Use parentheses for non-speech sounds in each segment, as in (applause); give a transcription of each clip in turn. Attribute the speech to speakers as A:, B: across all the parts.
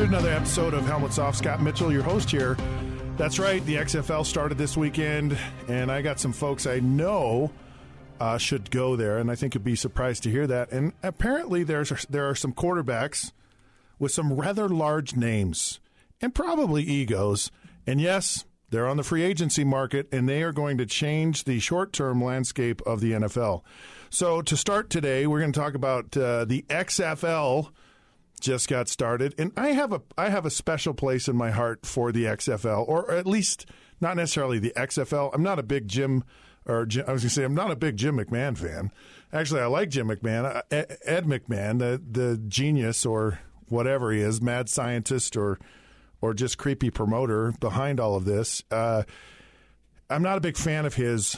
A: To another episode of Helmets Off. Scott Mitchell, your host here. That's right, the XFL started this weekend, and I got some folks I know uh, should go there, and I think you'd be surprised to hear that. And apparently, there's there are some quarterbacks with some rather large names and probably egos. And yes, they're on the free agency market, and they are going to change the short term landscape of the NFL. So, to start today, we're going to talk about uh, the XFL just got started, and I have a I have a special place in my heart for the XFL, or at least not necessarily the XFL. I'm not a big Jim, or Jim, I was going to say I'm not a big Jim McMahon fan. Actually, I like Jim McMahon, Ed McMahon, the the genius or whatever he is, mad scientist or or just creepy promoter behind all of this. Uh, I'm not a big fan of his.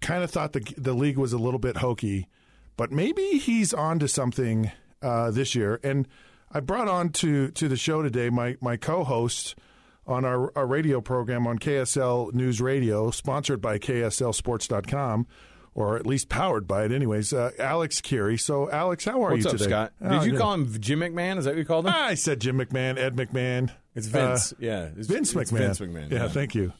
A: Kind of thought the the league was a little bit hokey, but maybe he's on to something uh, this year. And I brought on to, to the show today my, my co host on our, our radio program on KSL News Radio, sponsored by KSLSports.com, or at least powered by it, anyways. Uh, Alex Kirry. So, Alex, how are
B: What's
A: you
B: up,
A: today?
B: Scott?
A: Oh,
B: Did you
A: good.
B: call him Jim McMahon? Is that what you called him?
A: I said Jim McMahon, Ed McMahon.
B: it's Vince.
A: Uh,
B: yeah, it's,
A: Vince McMahon.
B: Vince McMahon.
A: Yeah, thank you.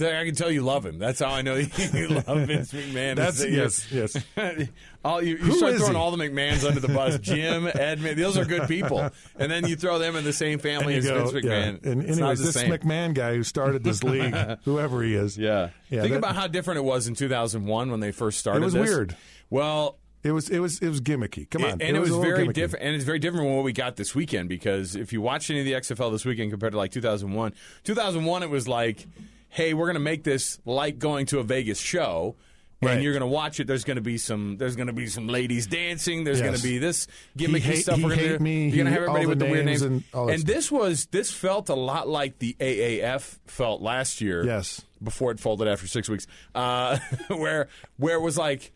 B: I can tell you love him. That's how I know (laughs) you love Vince McMahon.
A: That's yes, yes. (laughs)
B: all, you, you start throwing
A: he?
B: all the McMahons under the bus. Jim, (laughs) Ed, those are good people. And then you throw them in the same family
A: And
B: as
A: go,
B: Vince
A: yeah.
B: McMahon.
A: And
B: It's
A: anyways, this
B: same.
A: McMahon guy who started this league, whoever he is,
B: Yeah.
A: Yeah,
B: Think
A: that-
B: about how different it was in 2001 when they first started.
A: It was
B: this.
A: weird.
B: Well,
A: it was it was it was gimmicky. Come on,
B: and it,
A: was,
B: was, very different, and it's very different from what we got this weekend. Because if you watch any of the XFL this weekend compared to like 2001, 2001 it was like, hey, we're going to make this like going to a Vegas show. And you're going to watch it. There's going to be some. There's going to be some ladies dancing. There's going to be this gimmicky
A: hate-
B: stuff. we're going to You're going to have everybody
A: all
B: with
A: the
B: the weird
A: names and
B: and this was this felt a lot like the AAF felt last year.
A: Yes.
B: Before it folded after six weeks, uh, (laughs) where where it was like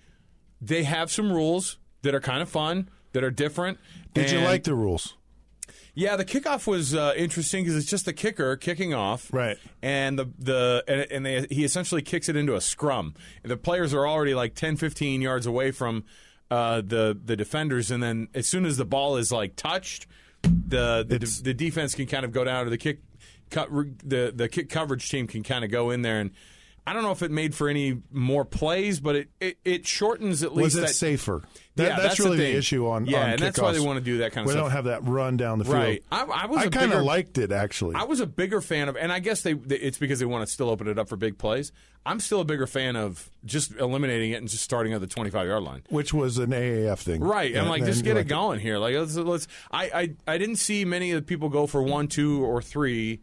B: they have some rules that are kind of fun, that are different.
A: Did you like the rules?
B: Yeah, the kickoff was uh, interesting because it's just the kicker kicking off,
A: Right.
B: And the the and, and they, he essentially kicks it into a scrum. And the players are already like 10, 15 yards away from uh, the the defenders, and then as soon as the ball is like touched, the the,
A: It's-
B: the defense can kind of go down, or the kick cut the the kick coverage team can kind of go in there and. I don't know if it made for any more plays, but it, it, it shortens at least.
A: Was it
B: that,
A: safer? That,
B: Yeah,
A: that's,
B: that's
A: really the,
B: thing.
A: issue on
B: Yeah,
A: on
B: and that's why they want to do that kind of
A: we
B: stuff.
A: don't have that run down the field.
B: Right. I, I was
A: I kind of liked it actually.
B: I was a bigger fan of, and I guess they, they it's because they want to still open it up for big plays. I'm still a bigger fan of just eliminating it and just starting at the 25 yard line.
A: which was an AAF thing,
B: Right. I'm
A: And-
B: like, just get it going here. Like, let's, let's I, I, I didn't see many of the people go for one, two, or three.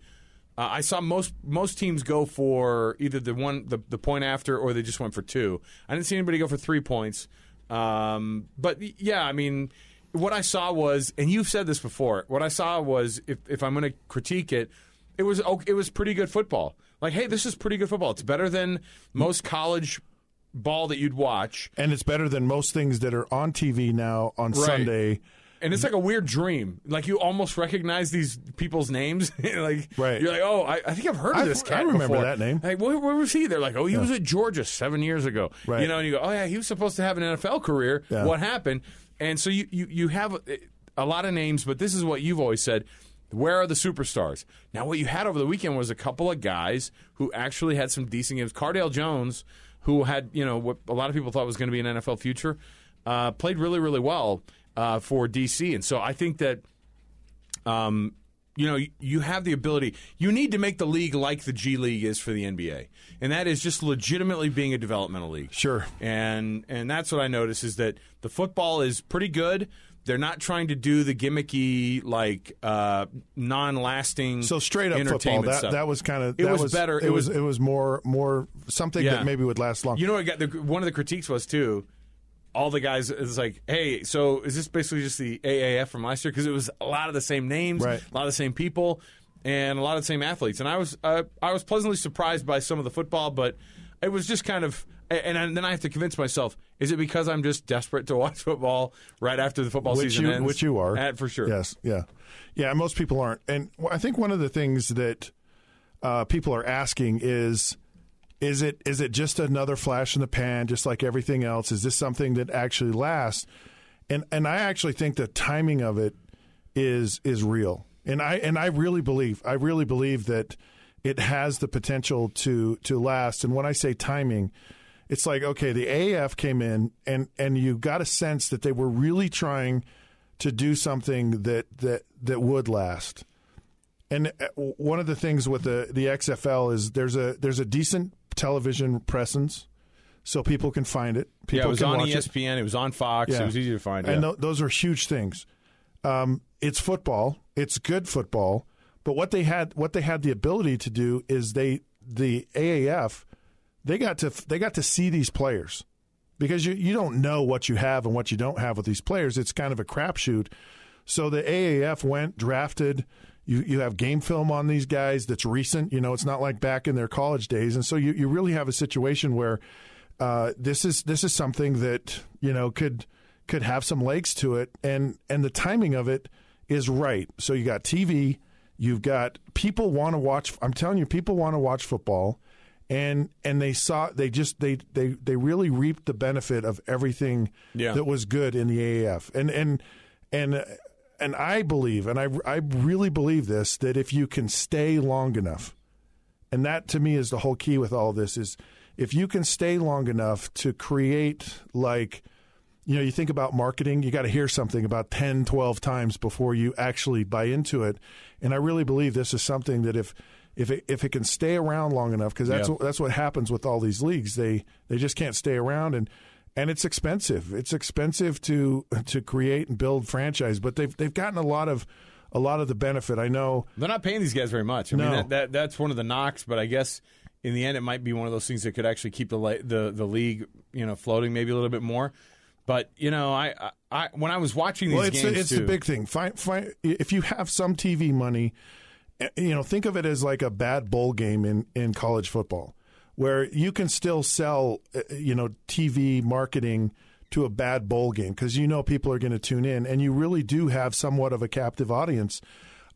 B: Uh, I saw most most teams go for either the one the, the point after or they just went for two. I didn't see anybody go for three points. Um, but yeah, I mean, what I saw was, and you've said this before. What I saw was, if if I'm going to critique it, it was it was pretty good football. Like, hey, this is pretty good football. It's better than most college ball that you'd watch.
A: And it's better than most things that are on TV now on
B: Right.
A: Sunday.
B: And it's like a weird dream. Like you almost recognize these people's names. (laughs) like
A: Right.
B: you're like, oh, I, I think I've heard of
A: I-
B: this
A: I
B: cat.
A: remember
B: before.
A: that name.
B: Like, where, where was he? They're like, oh, he was at Georgia seven years ago.
A: Right.
B: You know, and you go, oh yeah, he was supposed to have an NFL career.
A: Yeah.
B: What happened? And so you you you have a, a lot of names, but this is what you've always said. Where are the superstars? Now, what you had over the weekend was a couple of guys who actually had some decent games. Cardale Jones, who had you know what a lot of people thought was going to be an NFL future, uh, played really really well uh, for DC, and so I think that um, you know, you have the ability. You need to make the league like the G League is for the NBA, and that is just legitimately being a developmental league.
A: Sure.
B: And and that's what I notice is that the football is pretty good. They're not trying to do the gimmicky, like uh, non-lasting.
A: So straight up football. That
B: stuff.
A: that was kind of
B: It
A: that
B: was better.
A: It,
B: It
A: was,
B: was-
A: it was more more something
B: Yeah.
A: that maybe would last long.
B: You know what? Got the, one of the critiques was too. All the guys is like, hey, so is this basically just the AAF from last year? Because it was a lot of the same names,
A: Right.
B: a lot of the same people, and a lot of the same athletes. And I was uh, I was pleasantly surprised by some of the football, but it was just kind of. And, then I have to convince myself: is it because I'm just desperate to (laughs) watch football right after the football
A: which
B: season
A: you
B: ends?
A: which you are
B: Uh, for sure.
A: Yes, yeah, yeah. Most people aren't, and I think one of the things that uh, people are asking is. Is it is it just another flash in the pan, just like everything else? Is this something that actually lasts? And and I actually think the timing of it is is real. And I and I really believe I really believe that it has the potential to to last. And when I say timing, it's like okay, the AAF came in and and you got a sense that they were really trying to do something that that that would last. And uh, one of the things with the the XFL is there's a there's a decent television presence, so people can find it. People
B: Yeah, it was on E
A: watch it.
B: ESPN. It. was on Fox.
A: Yeah.
B: It was easy to find.
A: And
B: yeah.
A: tho- those are huge things. Um, it's football. It's good football. But what they had, what they had the ability to do is they, the AAF, they got to they got to see these players because you you don't know what you have and what you don't have with these players. It's kind of a crapshoot. So the AAF went drafted. You you have game film on these guys that's recent. You know, it's not like back in their college days, and so you, you really have a situation where uh, this is this is something that you know could could have some legs to it, and and the timing of it is right. So you got TV, you've got people want to watch. I'm telling you, people want to watch football, and and they saw they just they they they really reaped the benefit of everything
B: Yeah.
A: that was good in the AAF, and and and. And I believe, and I, I really believe this, that if you can stay long enough, and that to me is the whole key with all this is if you can stay long enough to create like you know you think about marketing you got to hear something about 10 12 times before you actually buy into it. And i really believe this is something that if if it, if it can stay around long enough because that's
B: Yeah.
A: what, that's what happens with all these leagues. They they just can't stay around. And and it's expensive it's expensive to to create and build franchise but they've they've gotten a lot of a lot of the benefit i know
B: They're not paying these guys very much. I mean, that, that that's one of the knocks. But I guess in the end, it might be one of those things that could actually keep the the the league, you know, floating maybe a little bit more. But you know, I, I, when I was watching these
A: well, it's
B: games,
A: it's
B: too,
A: the big thing. Find, find, if you have some TV money, eh, you know, think of it as like a bad bowl game in, in college football, where you can still sell, eh, you know, TV marketing to a bad bowl game because you know people are going to tune in, and you really do have somewhat of a captive audience.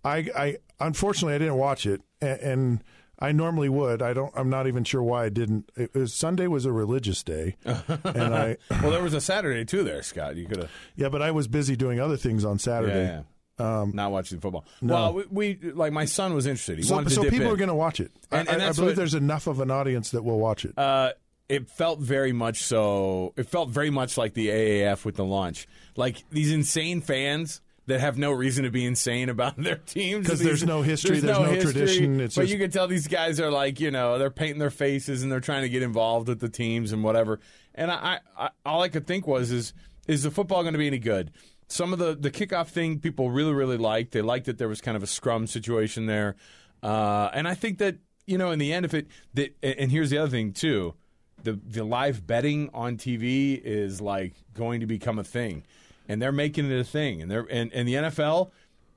A: I, I unfortunately I didn't watch it, and, and I normally would. I don't. I'm not even sure why I didn't. It was Sunday was a religious day, (laughs) and I
B: well, there was a Saturday too. There, Scott, you could have
A: yeah, but I was busy doing other things on Saturday.
B: yeah, yeah. Not watching football.
A: Um, no.
B: Well, we, we like my son was interested. He
A: So,
B: wanted to
A: so
B: dip
A: people
B: in.
A: are going to watch it.
B: And-
A: I,
B: and
A: I- believe
B: what-
A: there's enough of an audience that will watch it.
B: Uh, it felt very much so. It felt very much like the AAF with the launch. Like these insane fans that have no reason to be insane about (laughs) their teams because
A: there's no history, there's no tradition, it's
B: but
A: just-
B: you can tell these guys are like you know they're painting their faces and they're trying to get involved with the teams and whatever. And I, I, I all I could think was is is the football going to be any good? Some of the the kickoff thing people really really liked. They liked that there was kind of a scrum situation there, uh, and I think that you know in the end if it that and here's the other thing too the the live betting on TV is like going to become a thing, and they're making it a thing, and they're and, and the NFL.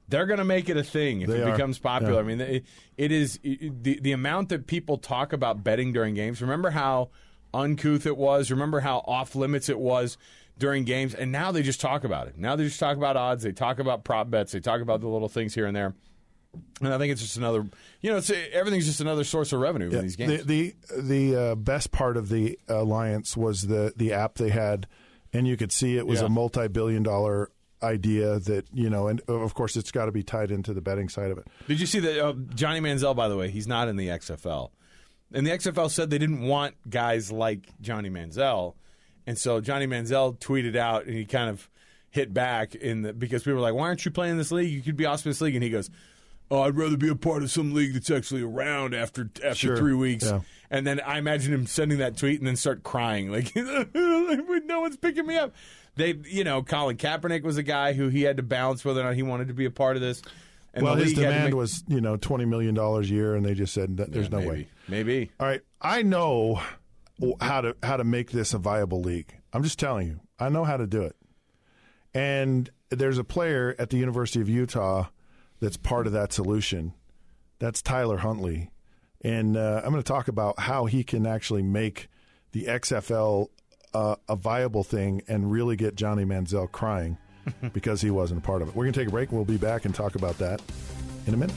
B: They're going to make it a thing if
A: They
B: it
A: are.
B: becomes popular.
A: Yeah.
B: I mean, it, it is it, the the amount that people talk about betting during games. Remember how uncouth it was. Remember how off limits it was during games, and now they just talk about it. Now they just talk about odds. They talk about prop bets. They talk about the little things here and there. And I think it's just another, you know, it's everything's just another source of revenue
A: Yeah,
B: in these games.
A: The the, the uh, best part of the alliance was the the app they had, and you could see it was
B: Yeah.
A: a multi billion dollar idea that you know, and of course it's got to be tied into the betting side of it.
B: Did you see that uh, Johnny Manziel? By the way, he's not in the XFL, and the XFL said they didn't want guys like Johnny Manziel, and so Johnny Manziel tweeted out and he kind of hit back in the because people were like, "Why aren't you playing this league? You could be awesome in this league." And he goes, oh, I'd rather be a part of some league that's actually around after after
A: Sure.
B: three weeks.
A: Yeah.
B: And then I imagine him sending that tweet and then start crying (laughs) like, no one's picking me up. They, you know, Colin Kaepernick was a guy who he had to balance whether or not he wanted to be a part of this. And
A: well, his
B: league had to
A: demand
B: make-
A: was you know twenty million dollars a year, and they just said there's no
B: maybe,
A: way.
B: Maybe.
A: All right, I know how to how to make this a viable league. I'm just telling you, I know how to do it. And there's a player at the University of Utah that's part of that solution. That's Tyler Huntley, and uh, I'm going to talk about how he can actually make the XFL uh, a viable thing and really get Johnny Manziel crying (laughs) because he wasn't a part of it. We're going to take a break. We'll be back and talk about that in a minute.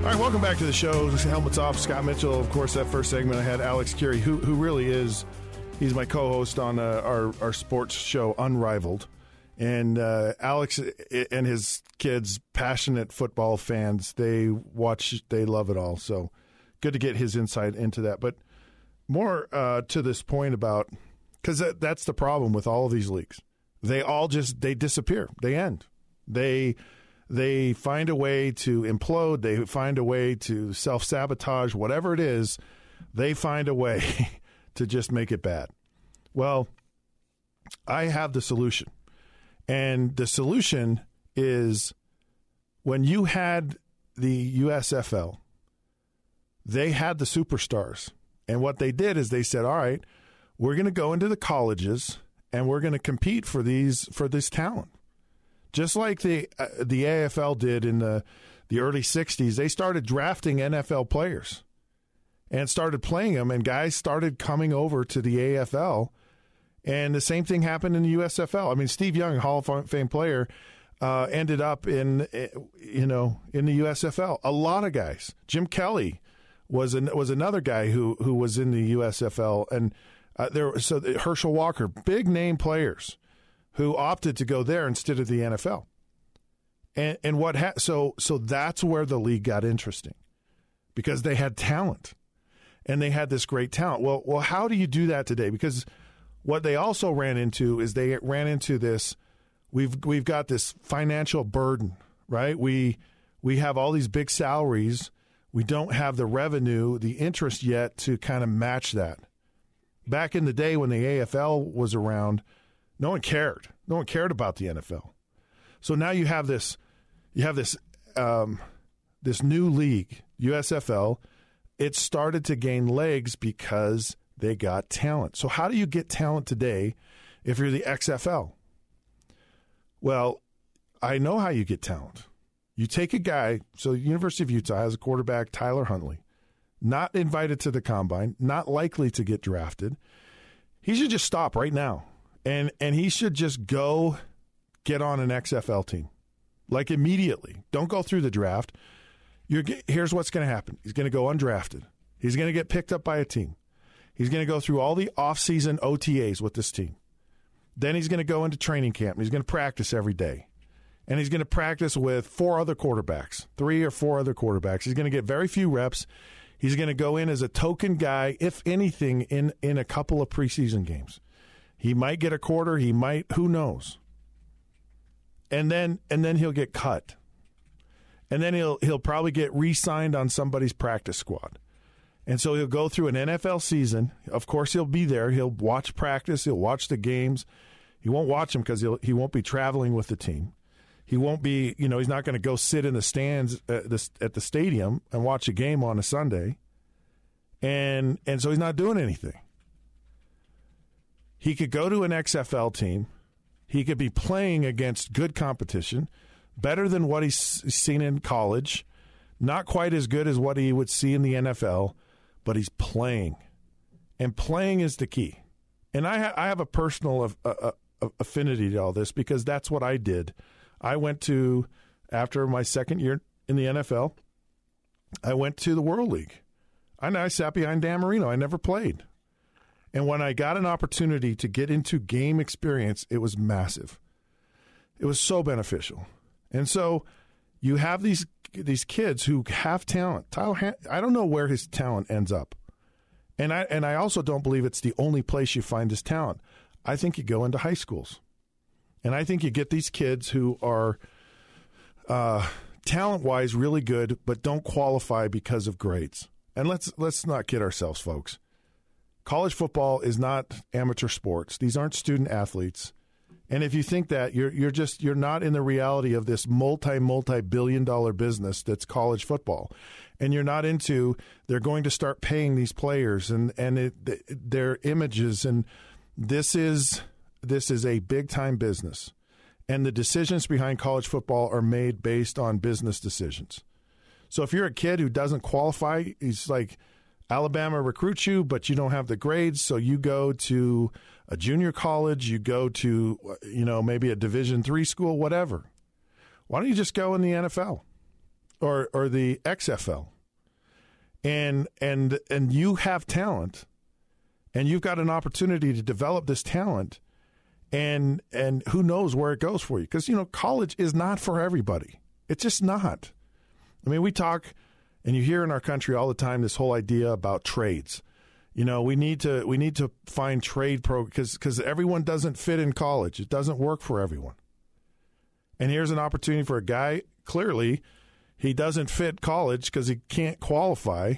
A: All right, welcome back to the show. Helmets off. Scott Mitchell. Of course, that first segment I had Alex Kirry, who who really is. He's my co-host on uh, our our sports show, Unrivaled, and uh, Alex and his kids, passionate football fans. They watch, they love it all. So good to get his insight into that. But more uh, to this point about because that, that's the problem with all of these leagues. They all just they disappear. They end. They they find a way to implode. They find a way to self sabotage. Whatever it is, they find a way (laughs) to just make it bad. Well, I have the solution, and the solution is when you had the USFL, they had the superstars. And what they did is they said, all right, we're going to go into the colleges and we're going to compete for these for this talent. Just like the uh, the AFL did in the the early 60s, they started drafting NFL players and started playing them and guys started coming over to the AFL and the same thing happened in the USFL. I mean, Steve Young, Hall of Fame player, uh, ended up in uh, you know in the USFL. A lot of guys. Jim Kelly was an, was another guy who who was in the USFL, and uh, there so Herschel Walker, big name players who opted to go there instead of the NFL. And and what ha- so so that's where the league got interesting because they had talent and they had this great talent. Well, well, how do you do that today? Because what they also ran into is they ran into this. We've we've got this financial burden, right? We we have all these big salaries. We don't have the revenue, the interest yet to kind of match that. Back in the day when the AFL was around, no one cared. No one cared about the NFL. So now you have this, you have this, um, this new league, USFL. It started to gain legs because they got talent. So how do you get talent today if you're the XFL? Well, I know how you get talent. You take a guy, so University of Utah has a quarterback, Tyler Huntley, not invited to the combine, not likely to get drafted. He should just stop right now. And and he should just go get on an XFL team. Like immediately. Don't go through the draft. You're, here's what's going to happen. He's going to go undrafted. He's going to get picked up by a team. He's going to go through all the off-season OTAs with this team. Then he's going to go into training camp. He's going to practice every day. And he's going to practice with four other quarterbacks, three or four other quarterbacks. He's going to get very few reps. He's going to go in as a token guy, if anything, in, in a couple of preseason games. He might get a quarter. He might. Who knows? And then and then he'll get cut. and then he'll he'll probably get re-signed on somebody's practice squad. And so he'll go through an NFL season. Of course, he'll be there. He'll watch practice. He'll watch the games. He won't watch them because he won't be traveling with the team. He won't be, you know, he's not going to go sit in the stands at the, at the stadium and watch a game on a Sunday. And and so he's not doing anything. He could go to an XFL team. He could be playing against good competition, better than what he's seen in college, not quite as good as what he would see in the NFL, but he's playing. And playing is the key. And I, ha- I have a personal uh, uh, affinity to all this because that's what I did. I went to, after my second year in the NFL, I went to the World League. I, I sat behind Dan Marino. I never played. And when I got an opportunity to get into game experience, it was massive. It was so beneficial. And so you have these these kids who have talent. Tyler, I don't know where his talent ends up, and I and I also don't believe it's the only place you find his talent. I think you go into high schools, and I think you get these kids who are uh, talent wise really good, but don't qualify because of grades. And let's let's not kid ourselves, folks. College football is not amateur sports. These aren't student athletes. And if you think that, you're you're just you're not in the reality of this multi multi billion dollar business that's college football, and you're not into they're going to start paying these players and and it, their images and this is this is a big time business, and the decisions behind college football are made based on business decisions. So if you're a kid who doesn't qualify, he's like Alabama recruits you, but you don't have the grades, so you go to a junior college, you go to you know maybe a Division three school, whatever. Why don't you just go in the NFL or or the XFL? And and and you have talent, and you've got an opportunity to develop this talent, and and who knows where it goes for you? Because you know college is not for everybody. It's just not. I mean, we talk and you hear in our country all the time this whole idea about trades. You know, we need to we need to find trade pro because because everyone doesn't fit in college. It doesn't work for everyone. And here's an opportunity for a guy. Clearly, he doesn't fit college because he can't qualify,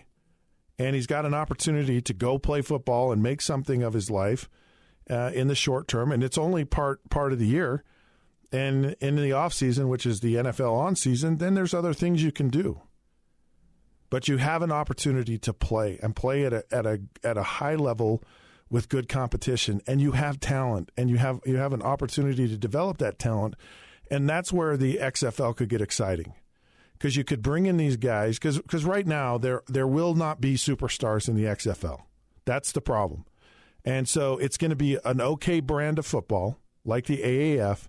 A: and he's got an opportunity to go play football and make something of his life uh, in the short term. And it's only part part of the year. And in the off season, which is the NFL on season, then there's other things you can do but you have an opportunity to play and play at a at a at a high level with good competition. And you have talent and you have you have an opportunity to develop that talent. And that's where the XFL could get exciting. Because you could bring in these guys because because right now there there will not be superstars in the XFL that's the problem. And so it's going to be an okay brand of football like the AAF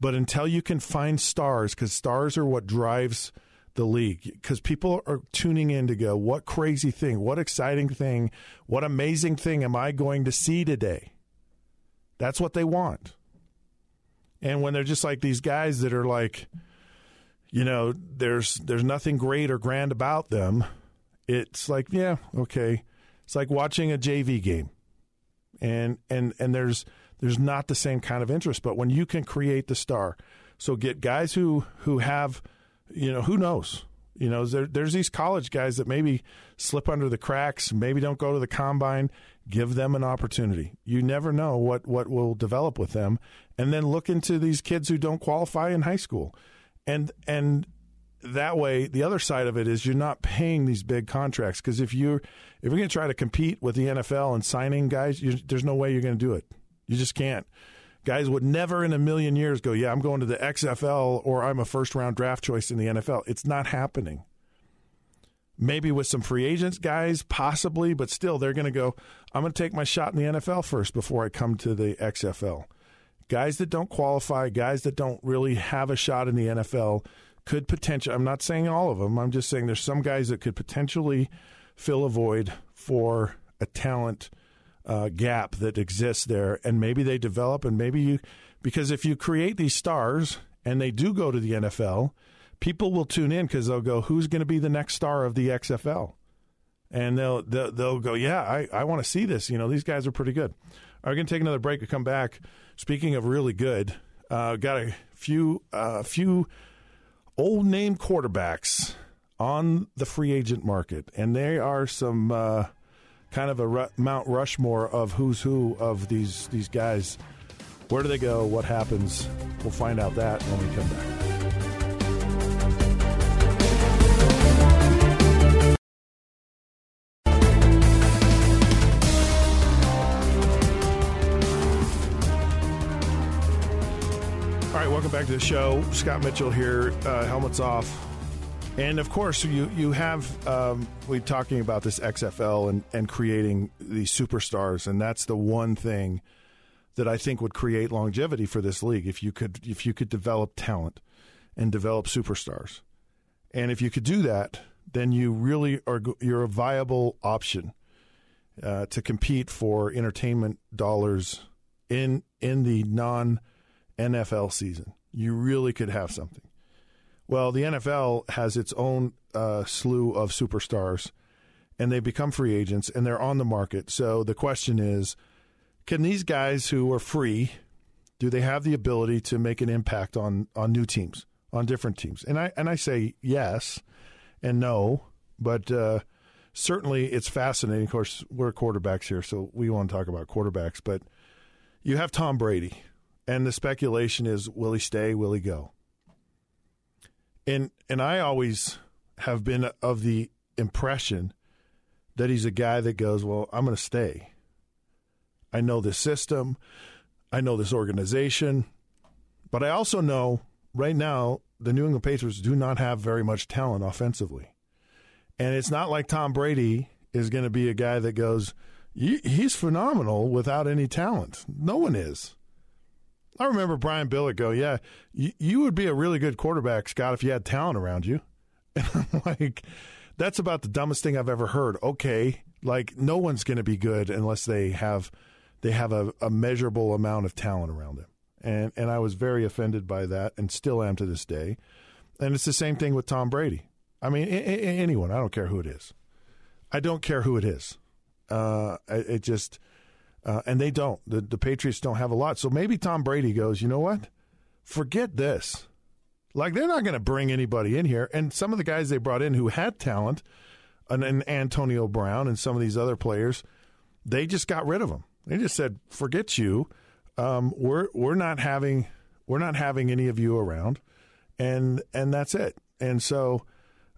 A: but until you can find stars because stars are what drives the league because people are tuning in to go, what crazy thing, what exciting thing, what amazing thing am I going to see today? That's what they want. And when they're just like these guys that are like, you know, there's there's nothing great or grand about them. It's like, yeah, okay. It's like watching a JV game. And and and there's there's not the same kind of interest, but when you can create the star. So get guys who who have you know, who knows? You know, there, there's these college guys that maybe slip under the cracks, maybe don't go to the combine. Give them an opportunity. You never know what, what will develop with them. And then look into these kids who don't qualify in high school. And, and that way, the other side of it is you're not paying these big contracts because if you're if you're going to try to compete with the NFL and signing guys, there's no way you're going to do it. You just can't. Guys would never in a million years go, yeah, I'm going to the XFL or I'm a first round draft choice in the NFL. It's not happening. Maybe with some free agents, guys, possibly, but still, they're going to go, I'm going to take my shot in the NFL first before I come to the XFL. Guys that don't qualify, guys that don't really have a shot in the NFL could potentially, I'm not saying all of them, I'm just saying there's some guys that could potentially fill a void for a talent uh, gap that exists there, and maybe they develop, and maybe you, because if you create these stars and they do go to the NFL, people will tune in because they'll go, "Who's going to be the next star of the XFL?" And they'll they'll, they'll go, "Yeah, I, I want to see this. You know, these guys are pretty good." Are we going to take another break and come back. Speaking of really good, uh, got a few uh, few old name quarterbacks on the free agent market, and they are some uh, kind of a Mount Rushmore of who's who of these these guys. Where do they go? What happens? We'll find out that when we come back. All right, welcome back to the show. Scott Mitchell here, uh, helmets off. And of course, you you have um, we talking about this XFL and, and creating these superstars, and that's the one thing that I think would create longevity for this league if you could if you could develop talent and develop superstars, and if you could do that, then you really are you're a viable option uh, to compete for entertainment dollars in in the non NFL season. You really could have something. Well, the NFL has its own uh, slew of superstars, and they become free agents, and they're on the market. So the question is, can these guys who are free, do they have the ability to make an impact on on new teams, on different teams? And I and I say yes and no, but uh, certainly it's fascinating. Of course, we're quarterbacks here, so we want to talk about quarterbacks. But you have Tom Brady, and the speculation is, will he stay? Will he go? And and I always have been of the impression that he's a guy that goes, well, I'm going to stay. I know this system, I know this organization, but I also know right now the New England Patriots do not have very much talent offensively. And it's not like Tom Brady is going to be a guy that goes, he's phenomenal without any talent. No one is. I remember Brian Billick go, "Yeah, you, you would be a really good quarterback, Scott, if you had talent around you." (laughs) And I'm like, "That's about the dumbest thing I've ever heard." Okay, like no one's going to be good unless they have they have a, a measurable amount of talent around them. And and I was very offended by that, and still am to this day. And it's the same thing with Tom Brady. I mean, a- a- anyone. I don't care who it is. I don't care who it is. Uh, it it just. Uh, and they don't. The, the Patriots don't have a lot. So maybe Tom Brady goes, you know what? Forget this. Like, they're not going to bring anybody in here. And some of the guys they brought in who had talent, and, and Antonio Brown and some of these other players, they just got rid of them. They just said, forget you. Um, we're we're not having we're not having any of you around, and and that's it. And so,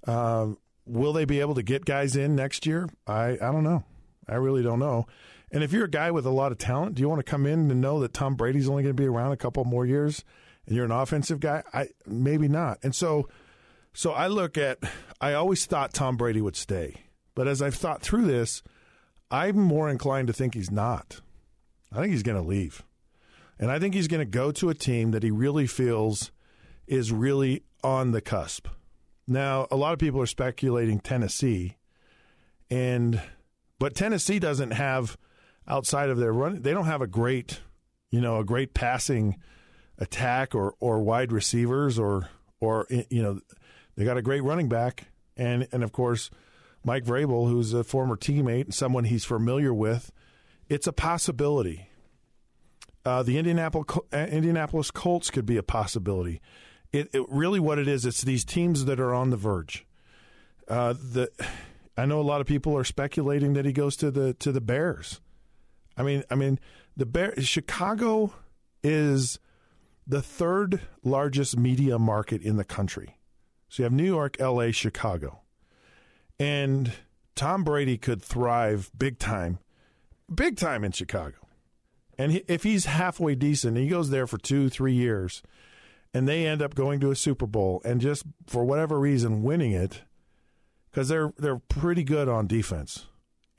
A: um, will they be able to get guys in next year? I I don't know. I really don't know. And if you're a guy with a lot of talent, do you want to come in and know that Tom Brady's only going to be around a couple more years and you're an offensive guy? I maybe not. And so so I look at I always thought Tom Brady would stay. But as I've thought through this, I'm more inclined to think he's not. I think he's going to leave. And I think he's going to go to a team that he really feels is really on the cusp. Now, a lot of people are speculating Tennessee and but Tennessee doesn't have outside of their run they don't have a great you know a great passing attack or or wide receivers or or you know they got a great running back. And and of course Mike Vrabel who's a former teammate and someone he's familiar with it's a possibility. Uh, the Indianapolis Indianapolis Colts could be a possibility. It, it really what it is it's these teams that are on the verge. Uh, the I know a lot of people are speculating that he goes to the to the Bears I mean, I mean, the Bear Chicago is the third largest media market in the country. So you have New York, L.A., Chicago, and Tom Brady could thrive big time, big time in Chicago. And if he's halfway decent, he goes there for two, three years, and they end up going to a Super Bowl and just for whatever reason winning it, because they're they're pretty good on defense.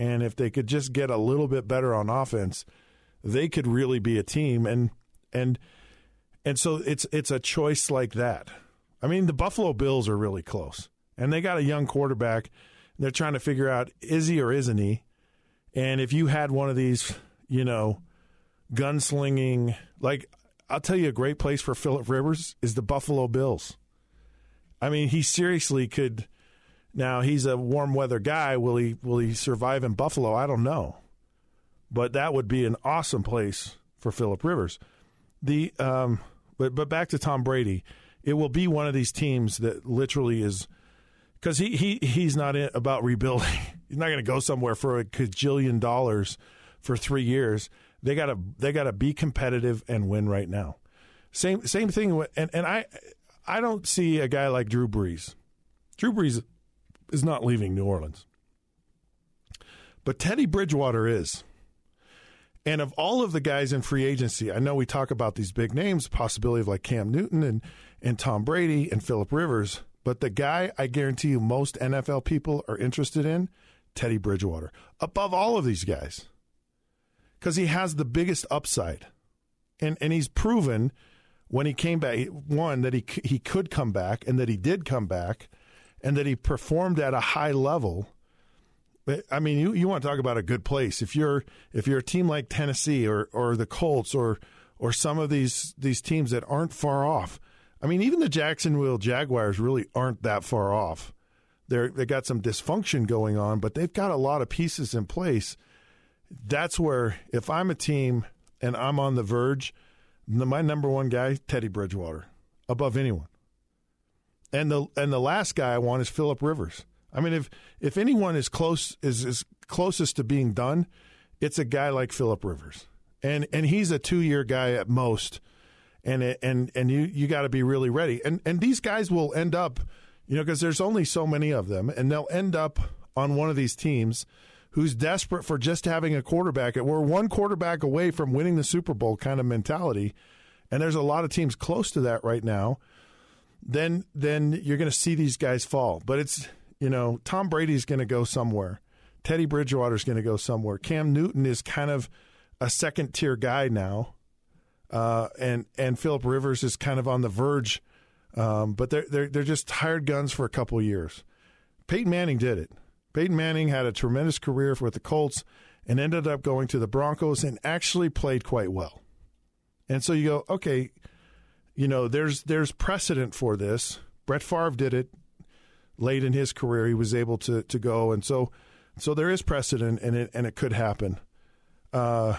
A: And if they could just get a little bit better on offense, they could really be a team. And and and so it's it's a choice like that. I mean, the Buffalo Bills are really close, and they got a young quarterback. They're trying to figure out is he or isn't he. And if you had one of these, you know, gunslinging, like I'll tell you, a great place for Philip Rivers is the Buffalo Bills. I mean, he seriously could. Now he's a warm weather guy. Will he will he survive in Buffalo? I don't know, but that would be an awesome place for Philip Rivers. The um, but but back to Tom Brady. it will be one of these teams that literally is because he, he he's not in, about rebuilding. (laughs) he's not going to go somewhere for a cajillion dollars for three years. They got to they got to be competitive and win right now. Same same thing. With, and and I I don't see a guy like Drew Brees. Drew Brees is not leaving New Orleans, but Teddy Bridgewater is. And of all of the guys in free agency, I know we talk about these big names, possibility of like Cam Newton and, and Tom Brady and Philip Rivers, but the guy I guarantee you most NFL people are interested in, Teddy Bridgewater, above all of these guys. Because he has the biggest upside. And and he's proven when he came back, one, that he he could come back and that he did come back and that he performed at a high level I mean, you, you want to talk about a good place. If you're if you're a team like Tennessee or or the Colts or or some of these these teams that aren't far off. I mean, even the Jacksonville Jaguars really aren't that far off. They're they got some dysfunction going on, but they've got a lot of pieces in place. That's where if I'm a team and I'm on the verge, my number one guy, Teddy Bridgewater, above anyone. And the and the last guy I want is Philip Rivers. I mean, if if anyone is close is, is closest to being done, it's a guy like Philip Rivers, and and he's a two year guy at most, and and and you you got to be really ready, and and these guys will end up, you know, because there's only so many of them, and they'll end up on one of these teams who's desperate for just having a quarterback. We're one quarterback away from winning the Super Bowl kind of mentality, and there's a lot of teams close to that right now. Then then you're going to see these guys fall, but it's you know, Tom Brady's going to go somewhere. Teddy Bridgewater's going to go somewhere. Cam Newton is kind of a second tier guy now, uh, and and Philip Rivers is kind of on the verge, um, but they're they're they're just hired guns for a couple of years. Peyton Manning did it. Peyton Manning had a tremendous career with the Colts and ended up going to the Broncos and actually played quite well. And so you go, okay, you know, there's there's precedent for this. Brett Favre did it late in his career he was able to to go, and so so there is precedent, and it and it could happen. Uh,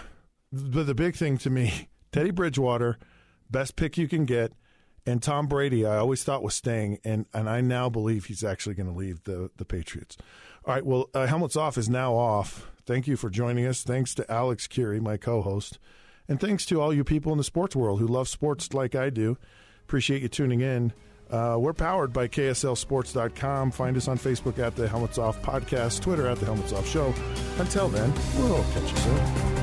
A: but the big thing to me, (laughs) Teddy Bridgewater, best pick you can get, and Tom Brady, I always thought was staying, and and I now believe he's actually going to leave the the Patriots. All right, well, uh, helmets off is now off. Thank you for joining us. Thanks to Alex Kirry, my co-host, and thanks to all you people in the sports world who love sports like I do. Appreciate you tuning in. Uh, we're powered by KSLSports.com. Find us on Facebook at the Helmets Off Podcast, Twitter at the Helmets Off Show. Until then, we'll catch you soon.